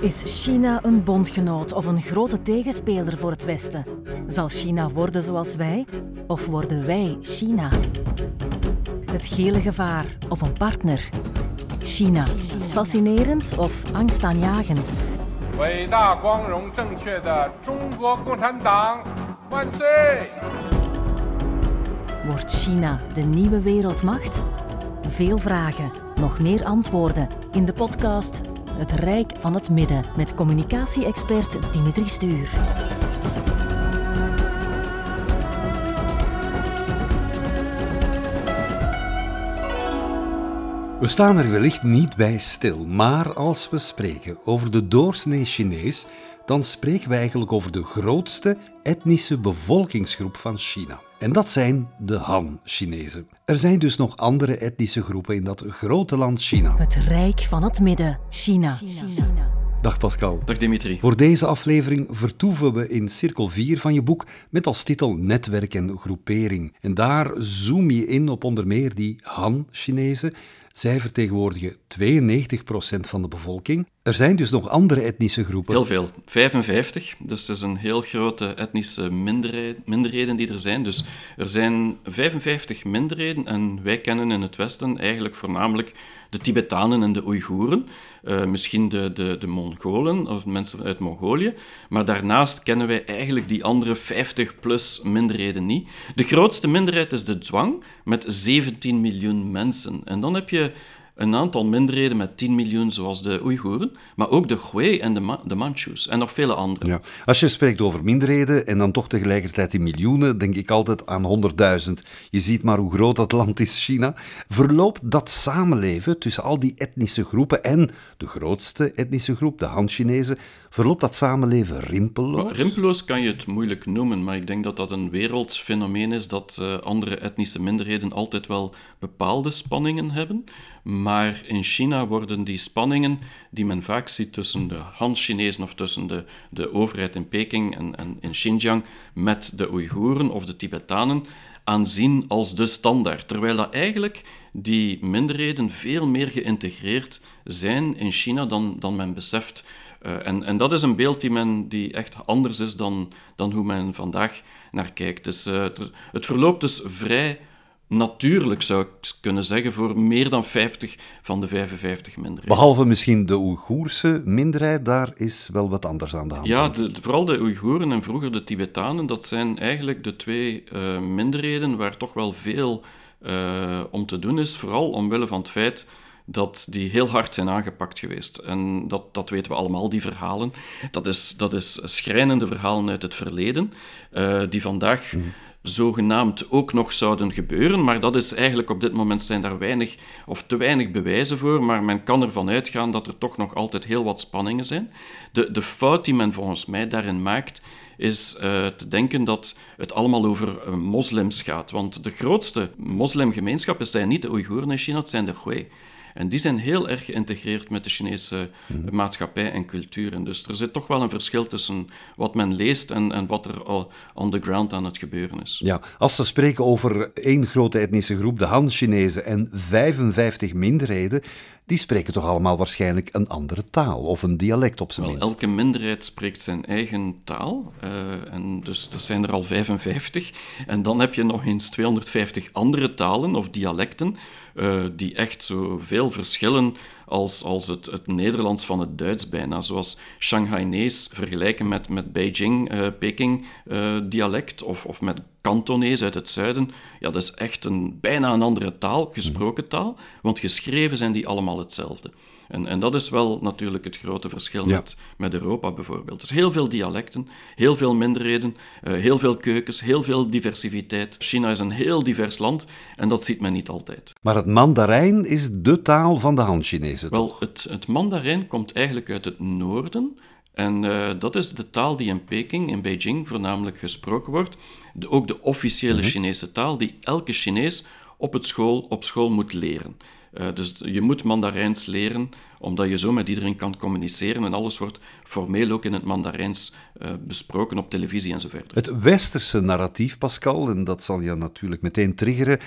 Is China een bondgenoot of een grote tegenspeler voor het Westen? Zal China worden zoals wij of worden wij China? Het gele gevaar of een partner? China. Fascinerend of angstaanjagend? Wordt China de nieuwe wereldmacht? Veel vragen, nog meer antwoorden in de podcast het Rijk van het Midden met communicatie-expert Dimitri Stuur. We staan er wellicht niet bij stil, maar als we spreken over de doorsnee Chinees, dan spreken we eigenlijk over de grootste etnische bevolkingsgroep van China. En dat zijn de Han-Chinezen. Er zijn dus nog andere etnische groepen in dat grote land China. Het Rijk van het Midden, China. Dag Pascal. Dag Dimitri. Voor deze aflevering vertoeven we in cirkel 4 van je boek met als titel Netwerk en groepering. En daar zoom je in op onder meer die Han-Chinezen. Zij vertegenwoordigen 92% van de bevolking. Er zijn dus nog andere etnische groepen. Heel veel. 55. Dus het is een heel grote etnische minderheden die er zijn. Dus er zijn 55 minderheden en wij kennen in het Westen eigenlijk voornamelijk de Tibetanen en de Oeigoeren. Uh, misschien de, de, de Mongolen of mensen uit Mongolië. Maar daarnaast kennen wij eigenlijk die andere 50-plus minderheden niet. De grootste minderheid is de Zhuang met 17 miljoen mensen. En dan heb je een aantal minderheden met 10 miljoen, zoals de Oeigoeren, maar ook de Hui en de, de Manchus en nog vele andere. Ja. Als je spreekt over minderheden en dan toch tegelijkertijd in miljoenen, denk ik altijd aan 100.000. Je ziet maar hoe groot dat land is, China. Verloopt dat samenleven tussen al die etnische groepen en de grootste etnische groep, de Han-Chinezen, verloopt dat samenleven rimpelloos? Rimpelloos kan je het moeilijk noemen, maar ik denk dat dat een wereldfenomeen is dat uh, andere etnische minderheden altijd wel bepaalde spanningen hebben. Maar in China worden die spanningen die men vaak ziet tussen de Han-Chinezen of tussen de, de overheid in Peking en, en in Xinjiang met de Oeigoeren of de Tibetanen aanzien als de standaard. Terwijl dat eigenlijk die minderheden veel meer geïntegreerd zijn in China dan, dan men beseft. Uh, en, en dat is een beeld die, men, die echt anders is dan, dan hoe men vandaag naar kijkt. Dus, uh, het verloopt dus vrij natuurlijk, zou ik kunnen zeggen, voor meer dan 50 van de 55 minderheden. Behalve misschien de Oeigoerse minderheid, daar is wel wat anders aan de hand. Ja, de, vooral de Oeigoeren en vroeger de Tibetanen, dat zijn eigenlijk de twee uh, minderheden waar toch wel veel om te doen is, vooral omwille van het feit dat die heel hard zijn aangepakt geweest. En dat, dat weten we allemaal, die verhalen. Dat is, dat is schrijnende verhalen uit het verleden, uh, die vandaag... Mm zogenaamd ook nog zouden gebeuren. Maar dat is eigenlijk op dit moment zijn daar weinig of te weinig bewijzen voor. Maar men kan ervan uitgaan dat er toch nog altijd heel wat spanningen zijn. De, de fout die men volgens mij daarin maakt, is uh, te denken dat het allemaal over uh, moslims gaat. Want de grootste moslimgemeenschappen zijn niet de Oeigoeren in China, het zijn de Hui. En die zijn heel erg geïntegreerd met de Chinese maatschappij en cultuur. En dus er zit toch wel een verschil tussen wat men leest en, en wat er al on the ground aan het gebeuren is. Ja, als we spreken over één grote etnische groep, de Han-Chinezen, en 55 minderheden, die spreken toch allemaal waarschijnlijk een andere taal of een dialect op zijn wel, minst. Elke minderheid spreekt zijn eigen taal. Uh, en dus er zijn er al 55. En dan heb je nog eens 250 andere talen of dialecten. Uh, die echt zoveel verschillen als, als het, het Nederlands van het Duits bijna. Zoals Shanghainees vergelijken met, met Beijing, uh, Peking uh, dialect of, of met Kantonees uit het zuiden. Ja, dat is echt een, bijna een andere taal, gesproken taal, want geschreven zijn die allemaal hetzelfde. En, en dat is wel natuurlijk het grote verschil Ja. met, met Europa bijvoorbeeld. Dus heel veel dialecten, heel veel minderheden, uh, heel veel keukens, heel veel diversiteit. China is een heel divers land en dat ziet men niet altijd. Maar het Mandarijn is de taal van de Han-Chinezen, Wel, toch? het, het Mandarijn komt eigenlijk uit het noorden. En uh, dat is de taal die in Peking, in Beijing, voornamelijk gesproken wordt. De, ook de officiële Mhm. Chinese taal, die elke Chinees op, het school, op school moet leren. Uh, dus je moet Mandarijns leren, omdat je zo met iedereen kan communiceren en alles wordt formeel ook in het Mandarijns uh, besproken op televisie en zo verder. Het westerse narratief, Pascal, en dat zal je natuurlijk meteen triggeren,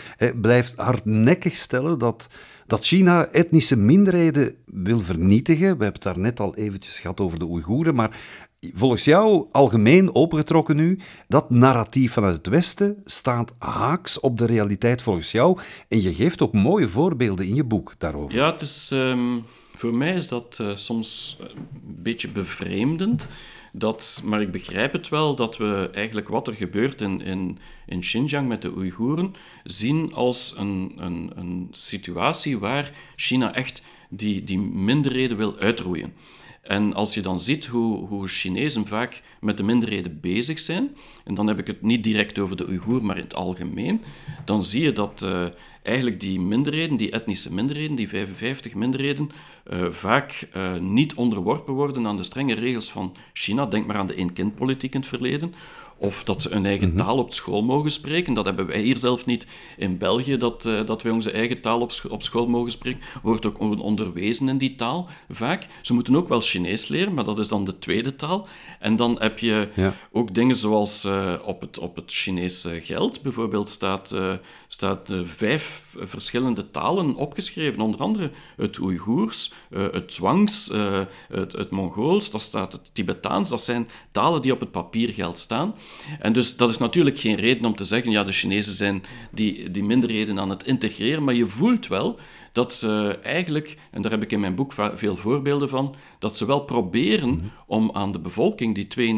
blijft hardnekkig stellen dat, dat China etnische minderheden wil vernietigen. We hebben het daar net al eventjes gehad over de Oeigoeren, maar Volgens jou, algemeen opengetrokken nu, dat narratief vanuit het Westen staat haaks op de realiteit volgens jou. En je geeft ook mooie voorbeelden in je boek daarover. Ja, ehm, voor mij is dat uh, soms een beetje bevreemdend. Dat, maar ik begrijp het wel dat we eigenlijk wat er gebeurt in, in, in Xinjiang met de Oeigoeren zien als een, een, een situatie waar China echt die, die minderheden wil uitroeien. En als je dan ziet hoe, hoe Chinezen vaak met de minderheden bezig zijn, en dan heb ik het niet direct over de Oeigoer, maar in het algemeen, dan zie je dat uh, eigenlijk die minderheden, die etnische minderheden, die 55 minderheden, uh, vaak uh, niet onderworpen worden aan de strenge regels van China. Denk maar aan de één-kind-politiek in het verleden. Of dat ze hun eigen mhm. taal op school mogen spreken. Dat hebben wij hier zelf niet in België, dat, uh, dat wij onze eigen taal op, op school mogen spreken. Wordt ook onderwezen in die taal, vaak. Ze moeten ook wel Chinees leren, maar dat is dan de tweede taal. En dan heb je ook dingen zoals uh, op, het, op het Chinese geld. Bijvoorbeeld staat, uh, staat vijf verschillende talen opgeschreven. Onder andere het Oeigoers, het Zwangs, het, het Mongools, daar staat het Tibetaans. Dat zijn talen die op het papiergeld staan. En dus dat is natuurlijk geen reden om te zeggen, ja, de Chinezen zijn die, die minderheden aan het integreren, maar je voelt wel dat ze eigenlijk, en daar heb ik in mijn boek veel voorbeelden van, dat ze wel proberen mhm. om aan de bevolking, die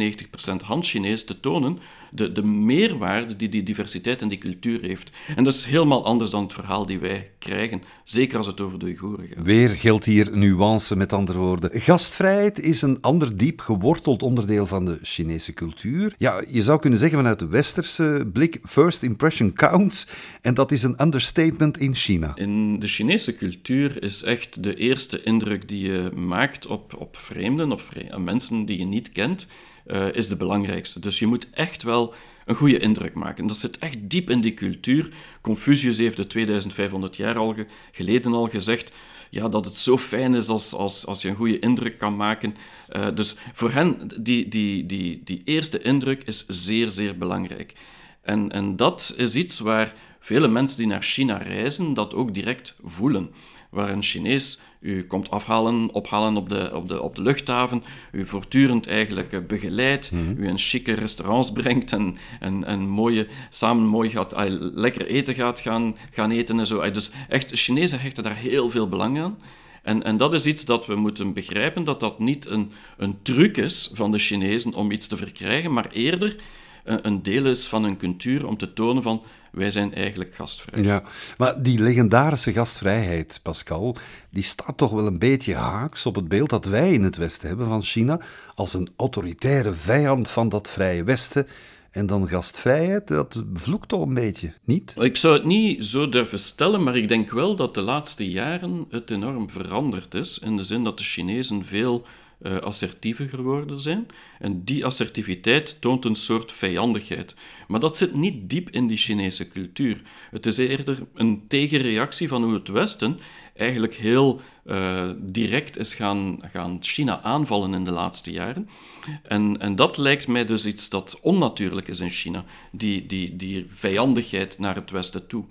92% Han-Chinees, te tonen de, de meerwaarde die die diversiteit en die cultuur heeft. En dat is helemaal anders dan het verhaal die wij krijgen, zeker als het over de Oeigoeren gaat. Weer geldt hier nuance, met andere woorden. Gastvrijheid is een ander diep geworteld onderdeel van de Chinese cultuur. Ja, je zou kunnen zeggen vanuit de westerse blik, first impression counts, en dat is een understatement in China. In de Chinese cultuur is echt de eerste indruk die je maakt op, op vreemden, op mensen die je niet kent, uh, is de belangrijkste. Dus je moet echt wel een goede indruk maken. Dat zit echt diep in die cultuur. Confucius heeft het 2500 jaar geleden al gezegd ja, dat het zo fijn is als, als, als je een goede indruk kan maken. Uh, dus voor hen, die, die, die, die eerste indruk is zeer, zeer belangrijk. En, en dat is iets waar vele mensen die naar China reizen dat ook direct voelen waar een Chinees u komt afhalen, ophalen op de, op de, op de luchthaven, u voortdurend eigenlijk eh, begeleidt, mm u in chique restaurants brengt en, en, en mooie, samen mooi gaat, lekker eten gaat gaan, gaan eten en zo. Dus echt, Chinezen hechten daar heel veel belang aan. En, en dat is iets dat we moeten begrijpen, dat dat niet een, een truc is van de Chinezen om iets te verkrijgen, maar eerder een, een deel is van hun cultuur om te tonen van wij zijn eigenlijk gastvrij. Ja, maar die legendarische gastvrijheid, Pascal, die staat toch wel een beetje haaks op het beeld dat wij in het Westen hebben van China als een autoritaire vijand van dat vrije Westen. En dan gastvrijheid, dat vloekt toch een beetje, niet? Ik zou het niet zo durven stellen, maar ik denk wel dat de laatste jaren het enorm veranderd is. In de zin dat de Chinezen veel uh, assertiever geworden zijn. En die assertiviteit toont een soort vijandigheid. Maar dat zit niet diep in die Chinese cultuur. Het is eerder een tegenreactie van hoe het Westen eigenlijk heel uh, direct is gaan, gaan China aanvallen in de laatste jaren. En, en dat lijkt mij dus iets dat onnatuurlijk is in China, die, die, die vijandigheid naar het Westen toe.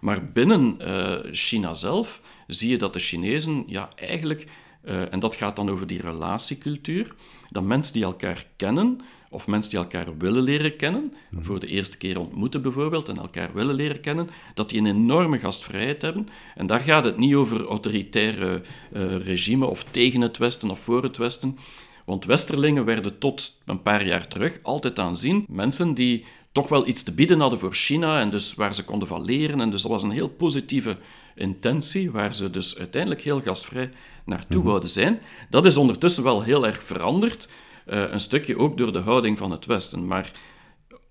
Maar binnen uh, China zelf zie je dat de Chinezen ja, eigenlijk uh, en dat gaat dan over die relatiecultuur. Dat mensen die elkaar kennen, of mensen die elkaar willen leren kennen, mhm. voor de eerste keer ontmoeten bijvoorbeeld en elkaar willen leren kennen, dat die een enorme gastvrijheid hebben. En daar gaat het niet over autoritaire uh, regime of tegen het Westen of voor het Westen. Want Westerlingen werden tot een paar jaar terug altijd aanzien mensen die toch wel iets te bieden hadden voor China en dus waar ze konden van leren. En dus dat was een heel positieve intentie, waar ze dus uiteindelijk heel gastvrij naartoe mm zijn. Dat is ondertussen wel heel erg veranderd, uh, een stukje ook door de houding van het Westen. Maar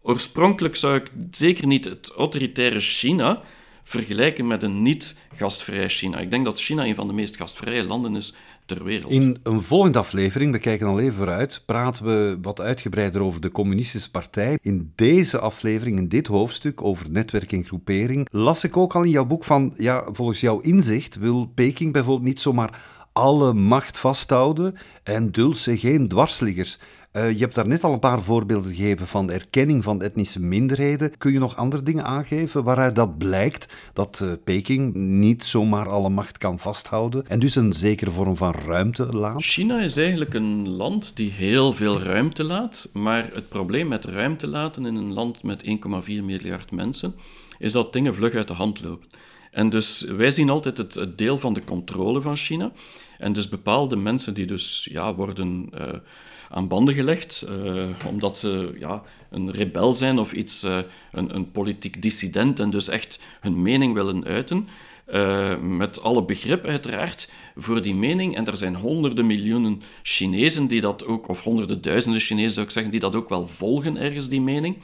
oorspronkelijk zou ik zeker niet het autoritaire China vergelijken met een niet-gastvrij China. Ik denk dat China een van de meest gastvrije landen is ter wereld. In een volgende aflevering, we kijken al even vooruit, praten we wat uitgebreider over de Communistische Partij. In deze aflevering, in dit hoofdstuk over netwerk en groepering, las ik ook al in jouw boek van, ja, volgens jouw inzicht wil Peking bijvoorbeeld niet zomaar alle macht vasthouden en duldt ze geen dwarsliggers. Uh, je hebt daar net al een paar voorbeelden gegeven van erkenning van etnische minderheden. Kun je nog andere dingen aangeven waaruit dat blijkt dat uh, Peking niet zomaar alle macht kan vasthouden en dus een zekere vorm van ruimte laat? China is eigenlijk een land die heel veel ruimte laat, maar het probleem met ruimte laten in een land met 1,4 miljard mensen is dat dingen vlug uit de hand lopen. En dus wij zien altijd het, deel van de controle van China. En dus bepaalde mensen die dus ja, worden uh, aan banden gelegd, uh, omdat ze ja, een rebel zijn of iets, uh, een, een politiek dissident en dus echt hun mening willen uiten. met alle begrip uiteraard voor die mening. En er zijn honderden miljoenen Chinezen die dat ook, of honderden duizenden Chinezen zou ik zeggen, die dat ook wel volgen ergens, die mening.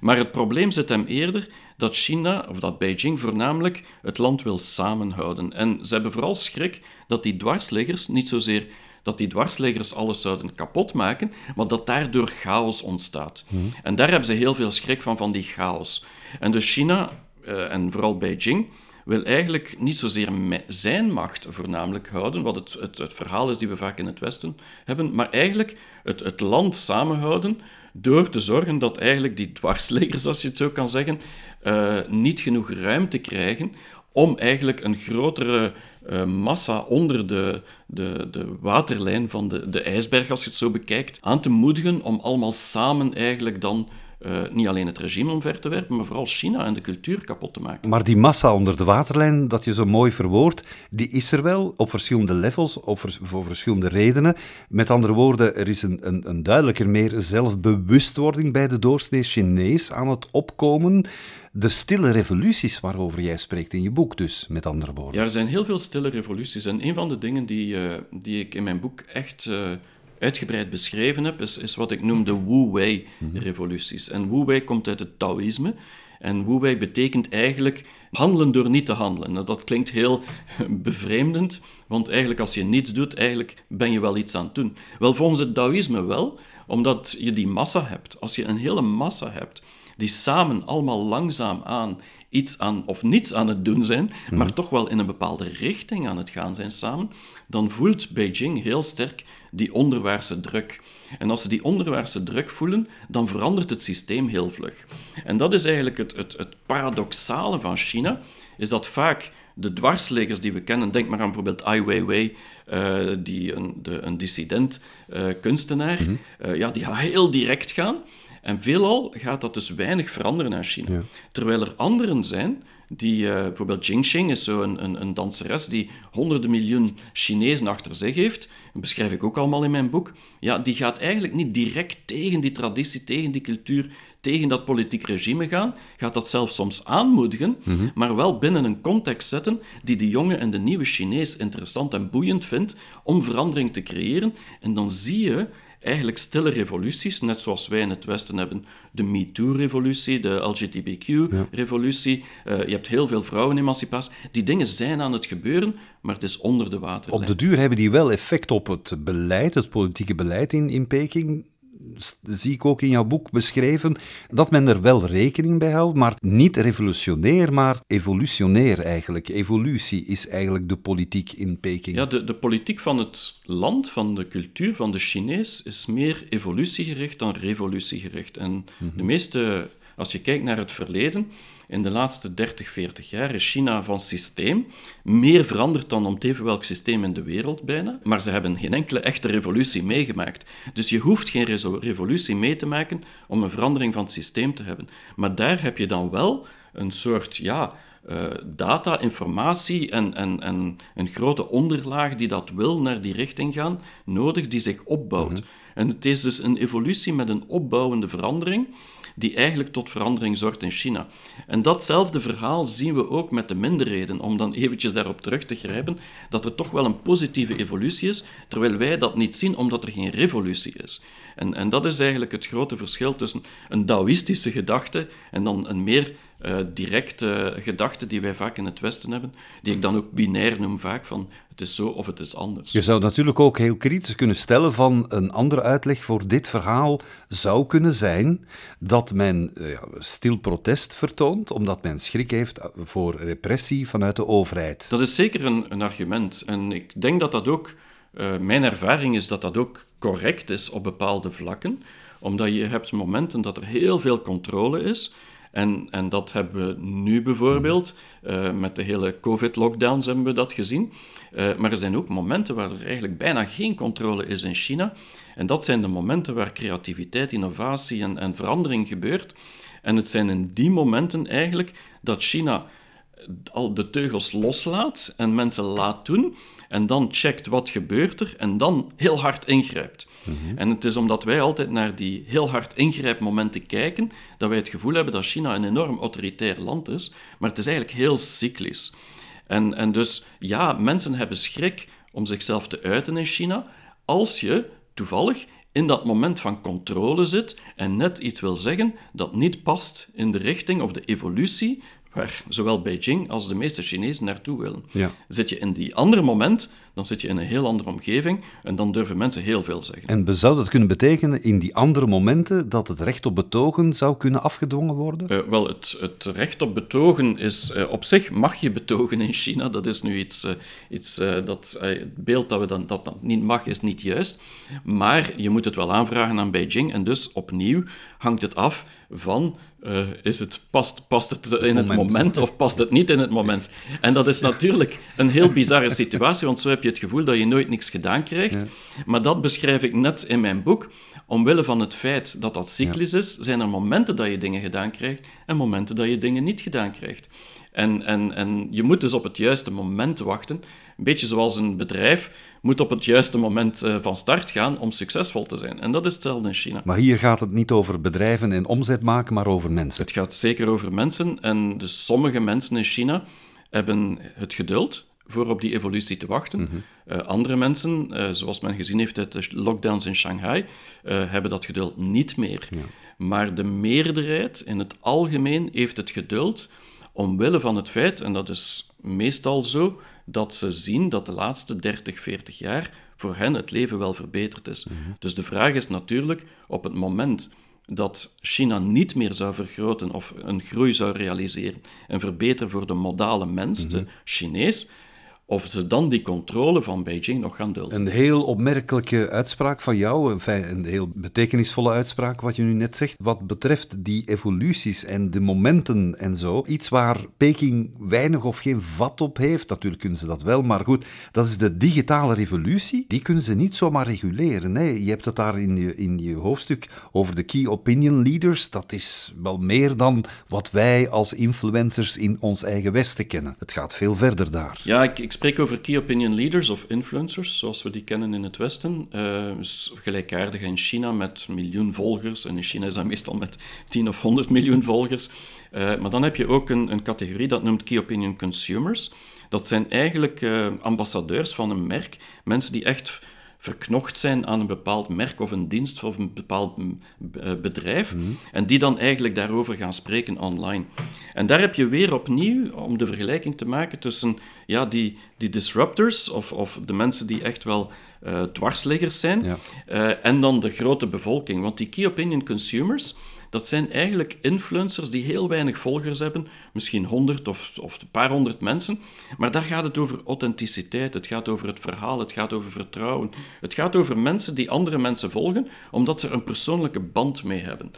Maar het probleem zit hem eerder dat China, of dat Beijing voornamelijk, het land wil samenhouden. En ze hebben vooral schrik dat die dwarsleggers niet zozeer dat die dwarsleggers alles zouden kapotmaken, maar dat daardoor chaos ontstaat. Hmm. En daar hebben ze heel veel schrik van, van die chaos. En dus China, uh, en vooral Beijing, wil eigenlijk niet zozeer zijn macht voornamelijk houden, wat het, het, het, verhaal is die we vaak in het Westen hebben, maar eigenlijk het, het land samenhouden door te zorgen dat eigenlijk die dwarsleggers, als je het zo kan zeggen, uh, niet genoeg ruimte krijgen om eigenlijk een grotere uh, massa onder de, de, de waterlijn van de, de ijsberg, als je het zo bekijkt, aan te moedigen om allemaal samen eigenlijk dan uh, niet alleen het regime omver te werpen, maar vooral China en de cultuur kapot te maken. Maar die massa onder de waterlijn, dat je zo mooi verwoordt, die is er wel op verschillende levels, op voor verschillende redenen. Met andere woorden, er is een, een, een duidelijker meer zelfbewustwording bij de doorsnee Chinees aan het opkomen. De stille revoluties waarover jij spreekt in je boek, dus met andere woorden. Ja, er zijn heel veel stille revoluties. En een van de dingen die, uh, die ik in mijn boek echt uh, uitgebreid beschreven heb, is, is wat ik noem de Wu-Wei-revoluties. En Wu-Wei komt uit het Taoïsme. En Wu-Wei betekent eigenlijk handelen door niet te handelen. Nou, dat klinkt heel bevreemdend, want eigenlijk als je niets doet, eigenlijk ben je wel iets aan het doen. Wel, volgens het Taoïsme wel, omdat je die massa hebt. Als je een hele massa hebt, die samen allemaal langzaam aan iets aan of niets aan het doen zijn, maar mhm. toch wel in een bepaalde richting aan het gaan zijn samen, dan voelt Beijing heel sterk die onderwaartse druk. En als ze die onderwaartse druk voelen, dan verandert het systeem heel vlug. En dat is eigenlijk het, het, het paradoxale van China, is dat vaak de dwarsleggers die we kennen, denk maar aan bijvoorbeeld Ai Weiwei, uh, die een, de, een dissident uh, kunstenaar, mm -hmm. uh, ja, die heel direct gaan. En veelal gaat dat dus weinig veranderen aan China. Terwijl er anderen zijn die, uh, bijvoorbeeld Jingxing is zo een, een, een, danseres die honderden miljoen Chinezen achter zich heeft. Dat beschrijf ik ook allemaal in mijn boek. Ja, die gaat eigenlijk niet direct tegen die traditie, tegen die cultuur, tegen dat politiek regime gaan. Gaat dat zelfs soms aanmoedigen, mhm. maar wel binnen een context zetten die de jonge en de nieuwe Chinees interessant en boeiend vindt om verandering te creëren. En dan zie je eigenlijk stille revoluties, net zoals wij in het Westen hebben de MeToo-revolutie, de LGBTQ-revolutie. Eh, je hebt heel veel vrouwenemancipatie. Die dingen zijn aan het gebeuren, maar het is onder de waterlijn. Op de duur hebben die wel effect op het beleid, het politieke beleid in, in Peking zie ik ook in jouw boek beschreven, dat men er wel rekening bij houdt, maar niet revolutionair, maar evolutionair eigenlijk. Evolutie is eigenlijk de politiek in Peking. Ja, de, de politiek van het land, van de cultuur, van de Chinees, is meer evolutiegericht dan revolutiegericht. En de meeste, als je kijkt naar het verleden, in de laatste 30, 40 jaar is China van systeem meer veranderd dan om even welk systeem in de wereld bijna. Maar ze hebben geen enkele echte revolutie meegemaakt. Dus je hoeft geen revolutie mee te maken om een verandering van het systeem te hebben. Maar daar heb je dan wel een soort, ja, uh, data, informatie en, en, en een grote onderlaag die dat wil naar die richting gaan, nodig, die zich opbouwt. Mhm. En het is dus een evolutie met een opbouwende verandering die eigenlijk tot verandering zorgt in China. En datzelfde verhaal zien we ook met de minderheden, om dan eventjes daarop terug te grijpen, dat er toch wel een positieve evolutie is, terwijl wij dat niet zien omdat er geen revolutie is. En, en dat is eigenlijk het grote verschil tussen een Taoïstische gedachte en dan een meer uh, directe gedachte die wij vaak in het Westen hebben, die ik dan ook binair noem vaak, van het is zo of het is anders. Je zou natuurlijk ook heel kritisch kunnen stellen van een andere uitleg voor dit verhaal zou kunnen zijn dat men uh, stil protest vertoont, omdat men schrik heeft voor repressie vanuit de overheid. Dat is zeker een, een argument. En ik denk dat dat ook, uh, mijn ervaring is dat dat ook correct is op bepaalde vlakken omdat je hebt momenten dat er heel veel controle is. En, en dat hebben we nu bijvoorbeeld, uh, met de hele COVID-lockdowns hebben we dat gezien. Uh, maar er zijn ook momenten waar er eigenlijk bijna geen controle is in China. En dat zijn de momenten waar creativiteit, innovatie en, en verandering gebeurt. En het zijn in die momenten eigenlijk dat China al de teugels loslaat en mensen laat doen en dan checkt wat gebeurt er en dan heel hard ingrijpt. Mhm. En het is omdat wij altijd naar die heel hard ingrijpmomenten kijken, dat wij het gevoel hebben dat China een enorm autoritair land is, maar het is eigenlijk heel cyclisch. En, en dus ja, mensen hebben schrik om zichzelf te uiten in China, als je toevallig in dat moment van controle zit en net iets wil zeggen dat niet past in de richting of de evolutie waar zowel Beijing als de meeste Chinezen naartoe willen. Ja. Zit je in die andere moment, dan zit je in een heel andere omgeving en dan durven mensen heel veel zeggen. En zou dat kunnen betekenen in die andere momenten dat het recht op betogen zou kunnen afgedwongen worden? Uh, wel, het, het, recht op betogen is uh, op zich mag je betogen in China. Dat is nu iets, uh, iets dat het beeld dat we dan dat, dat niet mag is niet juist. Maar je moet het wel aanvragen aan Beijing en dus opnieuw hangt het af van uh, is het, past, past het in het moment. of past het niet in het moment? En dat is natuurlijk een heel bizarre situatie, want zo heb je het gevoel dat je nooit niks gedaan krijgt. Maar dat beschrijf ik net in mijn boek. Omwille van het feit dat dat cyclisch is, zijn er momenten dat je dingen gedaan krijgt en momenten dat je dingen niet gedaan krijgt. En, en, en je moet dus op het juiste moment wachten. Een beetje zoals een bedrijf moet op het juiste moment uh, van start gaan om succesvol te zijn. En dat is hetzelfde in China. Maar hier gaat het niet over bedrijven en omzet maken, maar over mensen. Het gaat zeker over mensen. En dus sommige mensen in China hebben het geduld voor op die evolutie te wachten. Mm -hmm. uh, andere mensen, uh, zoals men gezien heeft uit de lockdowns in Shanghai, hebben dat geduld niet meer. Ja. Maar de meerderheid in het algemeen heeft het geduld omwille van het feit, en dat is meestal zo, dat ze zien dat de laatste 30, 40 jaar voor hen het leven wel verbeterd is. Mhm. Dus de vraag is natuurlijk, op het moment dat China niet meer zou vergroten of een groei zou realiseren en verbeteren voor de modale mens, de mhm. Chinees, of ze dan die controle van Beijing nog gaan dulden. Een heel opmerkelijke uitspraak van jou, een heel betekenisvolle uitspraak wat je nu net zegt, wat betreft die evoluties en de momenten en zo. Iets waar Peking weinig of geen vat op heeft, natuurlijk kunnen ze dat wel, maar goed, dat is de digitale revolutie. Die kunnen ze niet zomaar reguleren. Nee, je hebt het daar in je, in je hoofdstuk over de key opinion leaders. Dat is wel meer dan wat wij als influencers in ons eigen Westen kennen. Het gaat veel verder daar. Ja, ik, ik spreek over key opinion leaders of influencers, zoals we die kennen in het Westen. Uh, gelijkaardig in China met miljoen volgers. En in China is dat meestal met 10 of 100 miljoen volgers. Uh, maar dan heb je ook een, een, categorie dat noemt key opinion consumers. Dat zijn eigenlijk uh, ambassadeurs van een merk. Mensen die echt verknocht zijn aan een bepaald merk of een dienst of een bepaald eh, bedrijf. Mhm. En die dan eigenlijk daarover gaan spreken online. En daar heb je weer opnieuw, om de vergelijking te maken tussen ja, die, die disruptors of, of de mensen die echt wel uh, dwarsliggers zijn, ja. uh, en dan de grote bevolking. Want die key opinion consumers, dat zijn eigenlijk influencers die heel weinig volgers hebben, misschien honderd of, of een paar honderd mensen. Maar daar gaat het over authenticiteit, het gaat over het verhaal, het gaat over vertrouwen. Het gaat over mensen die andere mensen volgen, omdat ze er een persoonlijke band mee hebben.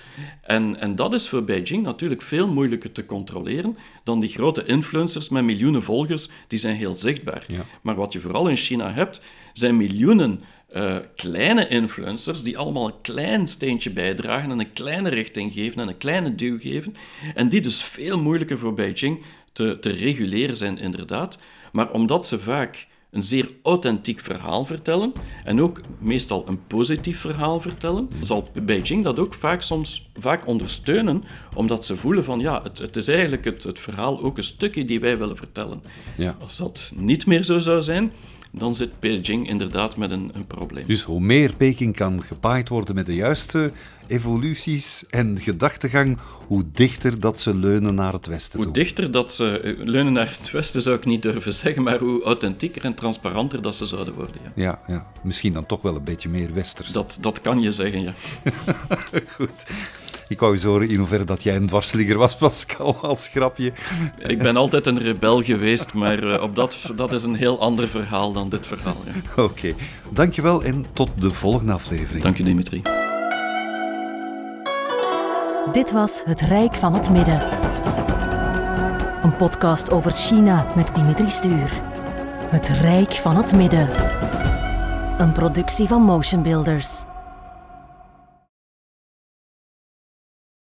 En, en dat is voor Beijing natuurlijk veel moeilijker te controleren dan die grote influencers met miljoenen volgers, die zijn heel zichtbaar. Ja. Maar wat je vooral in China hebt, zijn miljoenen uh, kleine influencers die allemaal een klein steentje bijdragen en een kleine richting geven en een kleine duw geven. En die dus veel moeilijker voor Beijing te, te reguleren zijn, inderdaad. Maar omdat ze vaak een zeer authentiek verhaal vertellen en ook meestal een positief verhaal vertellen, zal Beijing dat ook vaak soms vaak ondersteunen, omdat ze voelen van ja, het, het is eigenlijk het, het verhaal ook een stukje die wij willen vertellen. Ja. Als dat niet meer zo zou zijn, dan zit Beijing inderdaad met een, een probleem. Dus hoe meer Peking kan gepaaid worden met de juiste evoluties en gedachtegang, hoe dichter dat ze leunen naar het westen Hoe toe. dichter dat ze eh, leunen naar het westen zou ik niet durven zeggen, maar hoe authentieker en transparanter dat ze zouden worden. Ja. Ja, ja, misschien dan toch wel een beetje meer westers. Dat, dat kan je zeggen, ja. Goed. Ik wou eens horen in hoeverre dat jij een dwarsligger was, Pascal, als grapje. Ik ben altijd een rebel geweest, maar eh, op dat, dat is een heel ander verhaal dan dit verhaal. Ja. Oké, dankjewel en tot de volgende aflevering. Dank je, Dimitri. Dit was Het Rijk van het Midden. Een podcast over China met Dimitri Stuur. Het Rijk van het Midden. Een productie van Motion Builders.